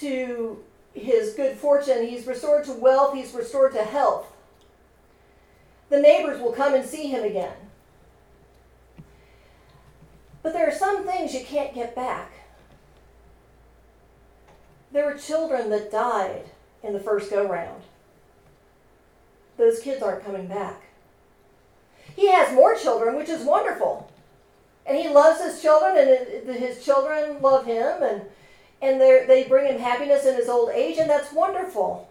to his good fortune, he's restored to wealth, he's restored to health. The neighbors will come and see him again. But there are some things you can't get back. There were children that died in the first go round. Those kids aren't coming back. He has more children, which is wonderful. And he loves his children, and his children love him, and, and they bring him happiness in his old age, and that's wonderful.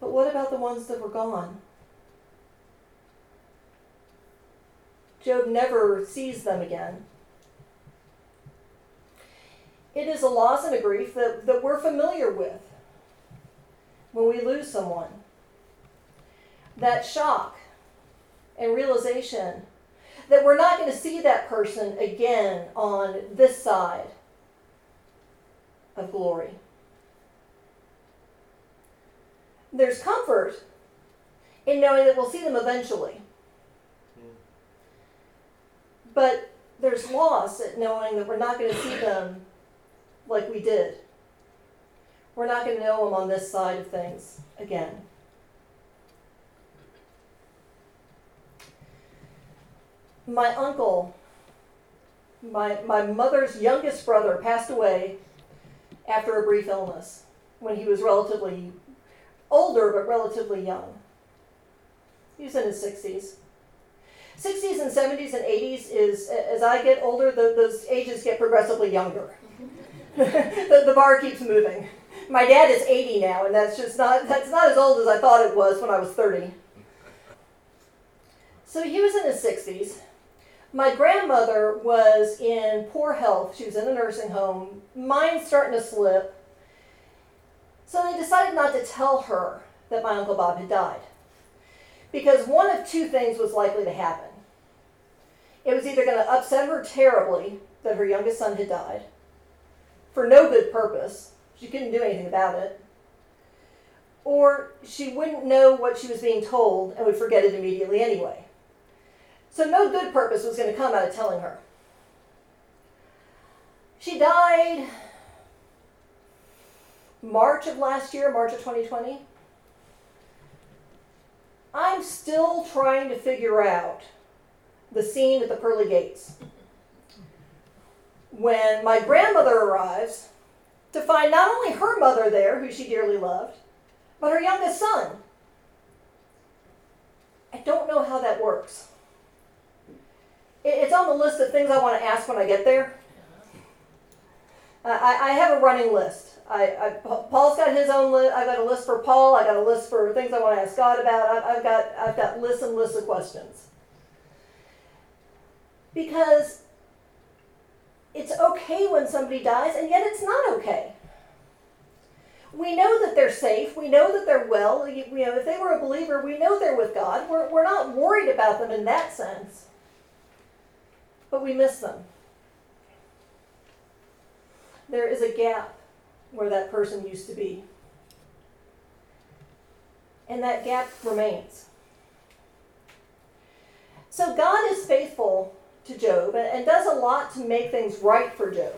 But what about the ones that were gone? Job never sees them again. It is a loss and a grief that, that we're familiar with when we lose someone. That shock and realization that we're not going to see that person again on this side of glory. There's comfort in knowing that we'll see them eventually. But there's loss at knowing that we're not going to see them like we did. We're not going to know them on this side of things again. My uncle, my, my mother's youngest brother, passed away after a brief illness when he was relatively older but relatively young. He was in his 60s. 60s and 70s and 80s is, as I get older, the, those ages get progressively younger. the, the bar keeps moving. My dad is 80 now, and that's just not, that's not as old as I thought it was when I was 30. So he was in his 60s. My grandmother was in poor health. She was in a nursing home. Mind starting to slip. So they decided not to tell her that my Uncle Bob had died. Because one of two things was likely to happen. It was either going to upset her terribly that her youngest son had died, for no good purpose. She couldn't do anything about it. Or she wouldn't know what she was being told and would forget it immediately anyway. So no good purpose was going to come out of telling her. She died March of last year, March of 2020. I'm still trying to figure out the scene at the pearly gates. When my grandmother arrives to find not only her mother there, who she dearly loved, but her youngest son. I don't know how that works. It's the list of things I want to ask when I get there. Uh, I, I have a running list. I, I, Paul's got his own list. I've got a list for Paul. I got a list for things I want to ask God about. I, I've got I've got lists and lists of questions. Because it's okay when somebody dies, and yet it's not okay. We know that they're safe. We know that they're well. You, you know, if they were a believer, we know they're with God. We're, we're not worried about them in that sense. But we miss them. There is a gap where that person used to be. And that gap remains. So God is faithful to Job and does a lot to make things right for Job.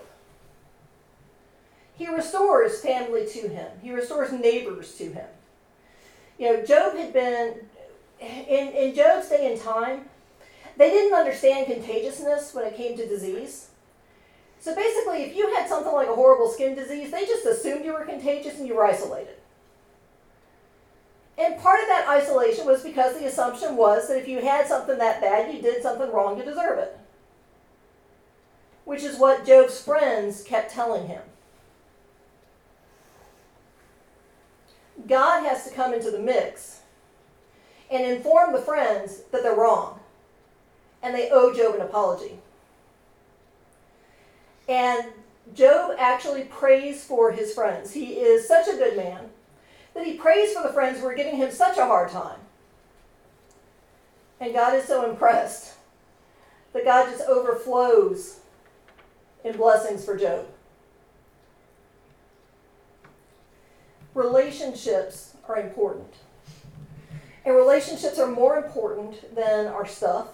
He restores family to him, he restores neighbors to him. You know, Job had been, in, in Job's day and time, they didn't understand contagiousness when it came to disease. So basically, if you had something like a horrible skin disease, they just assumed you were contagious and you were isolated. And part of that isolation was because the assumption was that if you had something that bad, you did something wrong to deserve it. Which is what Job's friends kept telling him. God has to come into the mix and inform the friends that they're wrong. And they owe Job an apology. And Job actually prays for his friends. He is such a good man that he prays for the friends who are giving him such a hard time. And God is so impressed that God just overflows in blessings for Job. Relationships are important. And relationships are more important than our stuff.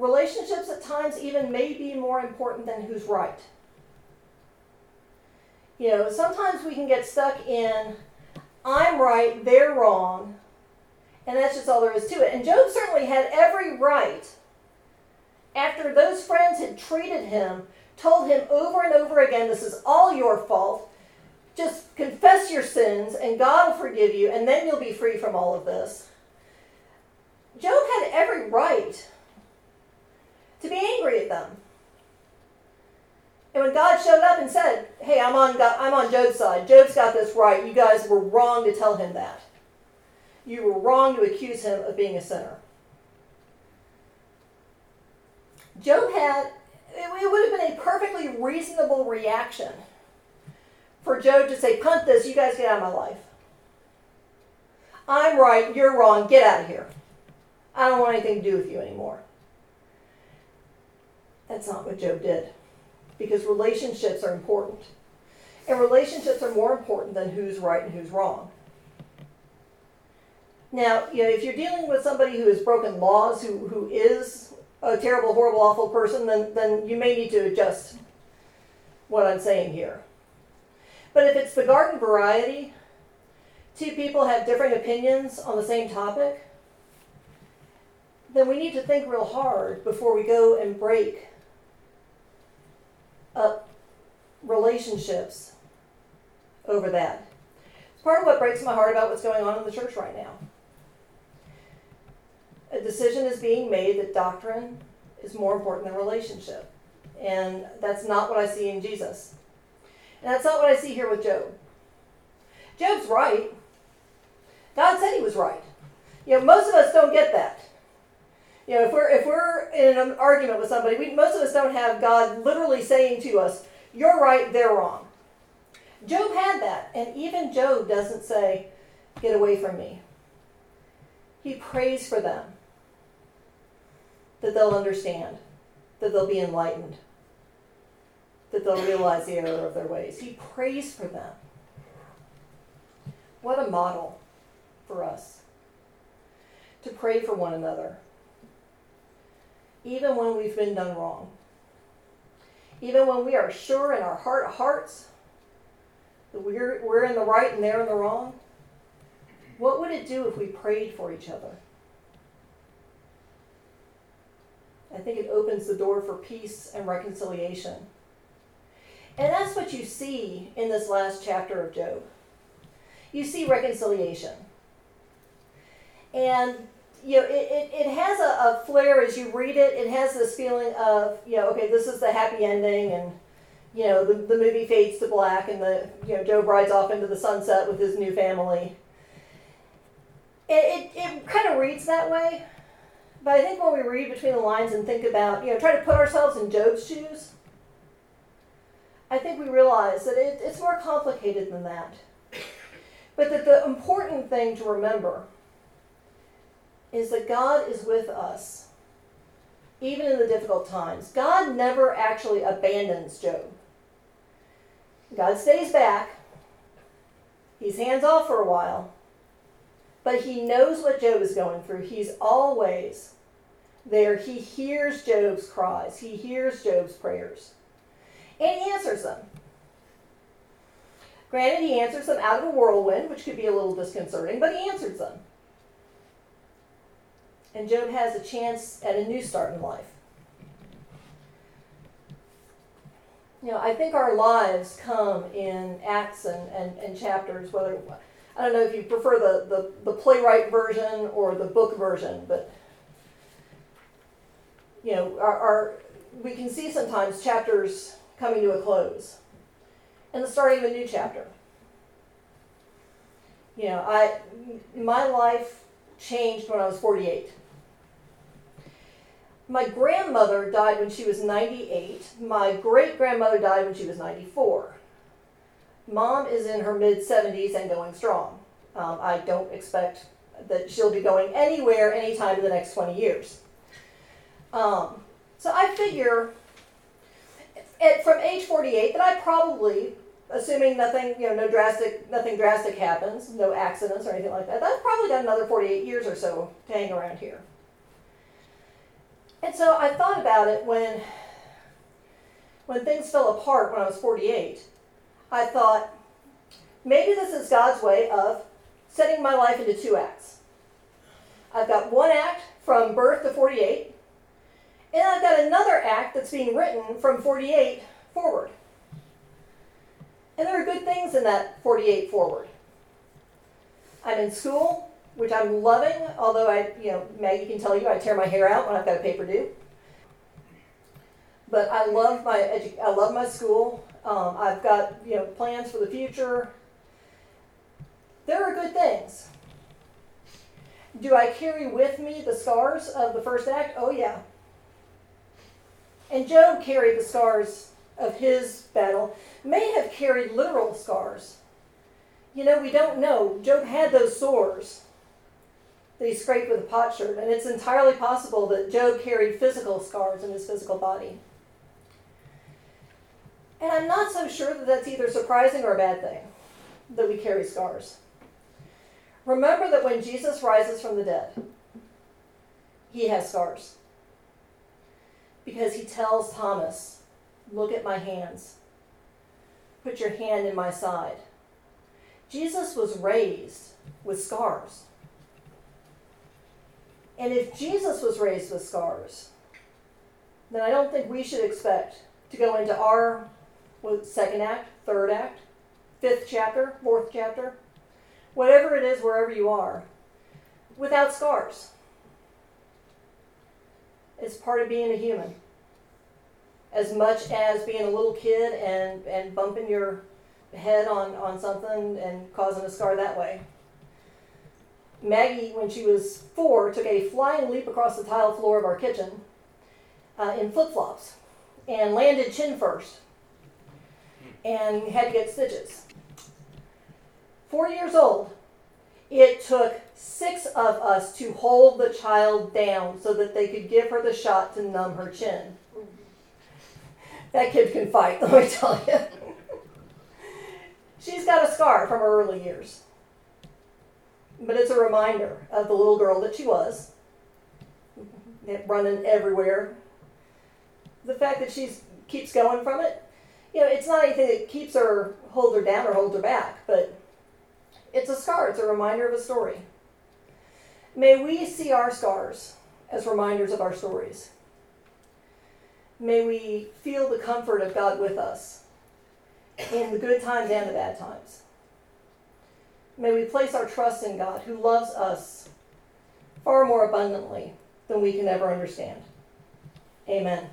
Relationships at times even may be more important than who's right. You know, sometimes we can get stuck in, I'm right, they're wrong, and that's just all there is to it. And Job certainly had every right, after those friends had treated him, told him over and over again, this is all your fault. Just confess your sins, and God will forgive you, and then you'll be free from all of this. Job had every right to be angry at them. And when God showed up and said, "Hey, I'm on God, I'm on Job's side. Job's got this right. You guys were wrong to tell him that. You were wrong to accuse him of being a sinner." Job had it would have been a perfectly reasonable reaction for Job to say, "Punt this. You guys get out of my life. I'm right. You're wrong. Get out of here. I don't want anything to do with you anymore." That's not what Job did because relationships are important. And relationships are more important than who's right and who's wrong. Now, you know, if you're dealing with somebody who has broken laws, who, who is a terrible, horrible, awful person, then, then you may need to adjust what I'm saying here. But if it's the garden variety, two people have different opinions on the same topic, then we need to think real hard before we go and break up relationships over that. It's part of what breaks my heart about what's going on in the church right now. A decision is being made that doctrine is more important than relationship. And that's not what I see in Jesus. And that's not what I see here with Job. Job's right. God said he was right. You know, most of us don't get that. You know, if we're if we're in an argument with somebody, we, most of us don't have God literally saying to us, "You're right, they're wrong." Job had that, and even Job doesn't say, "Get away from me." He prays for them that they'll understand, that they'll be enlightened, that they'll realize the error of their ways. He prays for them. What a model for us to pray for one another even when we've been done wrong. Even when we are sure in our heart of hearts that we're, we're in the right and they're in the wrong, what would it do if we prayed for each other? I think it opens the door for peace and reconciliation. And that's what you see in this last chapter of Job. You see reconciliation. And you know, it, it, it has a, a flair as you read it. It has this feeling of, you know, okay, this is the happy ending, and, you know, the, the movie fades to black, and the, you know, Job rides off into the sunset with his new family. It, it, it kind of reads that way, but I think when we read between the lines and think about, you know, try to put ourselves in Job's shoes, I think we realize that it, it's more complicated than that. But that the important thing to remember is that God is with us, even in the difficult times. God never actually abandons Job. God stays back, he's hands off for a while, but he knows what Job is going through. He's always there. He hears Job's cries, he hears Job's prayers, and he answers them. Granted, he answers them out of a whirlwind, which could be a little disconcerting, but he answers them. And Job has a chance at a new start in life. You know, I think our lives come in acts and, and, and chapters, whether, I don't know if you prefer the, the, the playwright version or the book version, but, you know, our, our, we can see sometimes chapters coming to a close and the starting of a new chapter. You know, I, my life changed when I was 48. My grandmother died when she was 98. My great grandmother died when she was 94. Mom is in her mid 70s and going strong. Um, I don't expect that she'll be going anywhere anytime in the next 20 years. Um, so I figure at, from age 48 that I probably, assuming nothing, you know, no drastic, nothing drastic happens, no accidents or anything like that, I've probably got another 48 years or so to hang around here. And so I thought about it when when things fell apart when I was 48. I thought, maybe this is God's way of setting my life into two acts. I've got one act from birth to 48, and I've got another act that's being written from 48 forward. And there are good things in that 48 forward. I'm in school, which I'm loving, although I, you know, Maggie can tell you I tear my hair out when I've got a paper due. But I love my edu- I love my school. Um, I've got you know plans for the future. There are good things. Do I carry with me the scars of the first act? Oh yeah. And Job carried the scars of his battle, may have carried literal scars. You know, we don't know. Job had those sores that he scraped with a potsherd, and it's entirely possible that Job carried physical scars in his physical body. And I'm not so sure that that's either surprising or a bad thing that we carry scars. Remember that when Jesus rises from the dead, he has scars. Because he tells Thomas, Look at my hands. Put your hand in my side. Jesus was raised with scars. And if Jesus was raised with scars, then I don't think we should expect to go into our second act, third act, fifth chapter, fourth chapter, whatever it is, wherever you are, without scars. It's part of being a human. As much as being a little kid and, and bumping your head on, on something and causing a scar that way. Maggie, when she was four, took a flying leap across the tile floor of our kitchen uh, in flip flops and landed chin first and had to get stitches. Four years old, it took six of us to hold the child down so that they could give her the shot to numb her chin. That kid can fight, let me tell you. She's got a scar from her early years. But it's a reminder of the little girl that she was, running everywhere. The fact that she keeps going from it, you know, it's not anything that keeps her, holds her down or holds her back, but it's a scar, it's a reminder of a story. May we see our scars as reminders of our stories. May we feel the comfort of God with us in the good times and the bad times. May we place our trust in God who loves us far more abundantly than we can ever understand. Amen.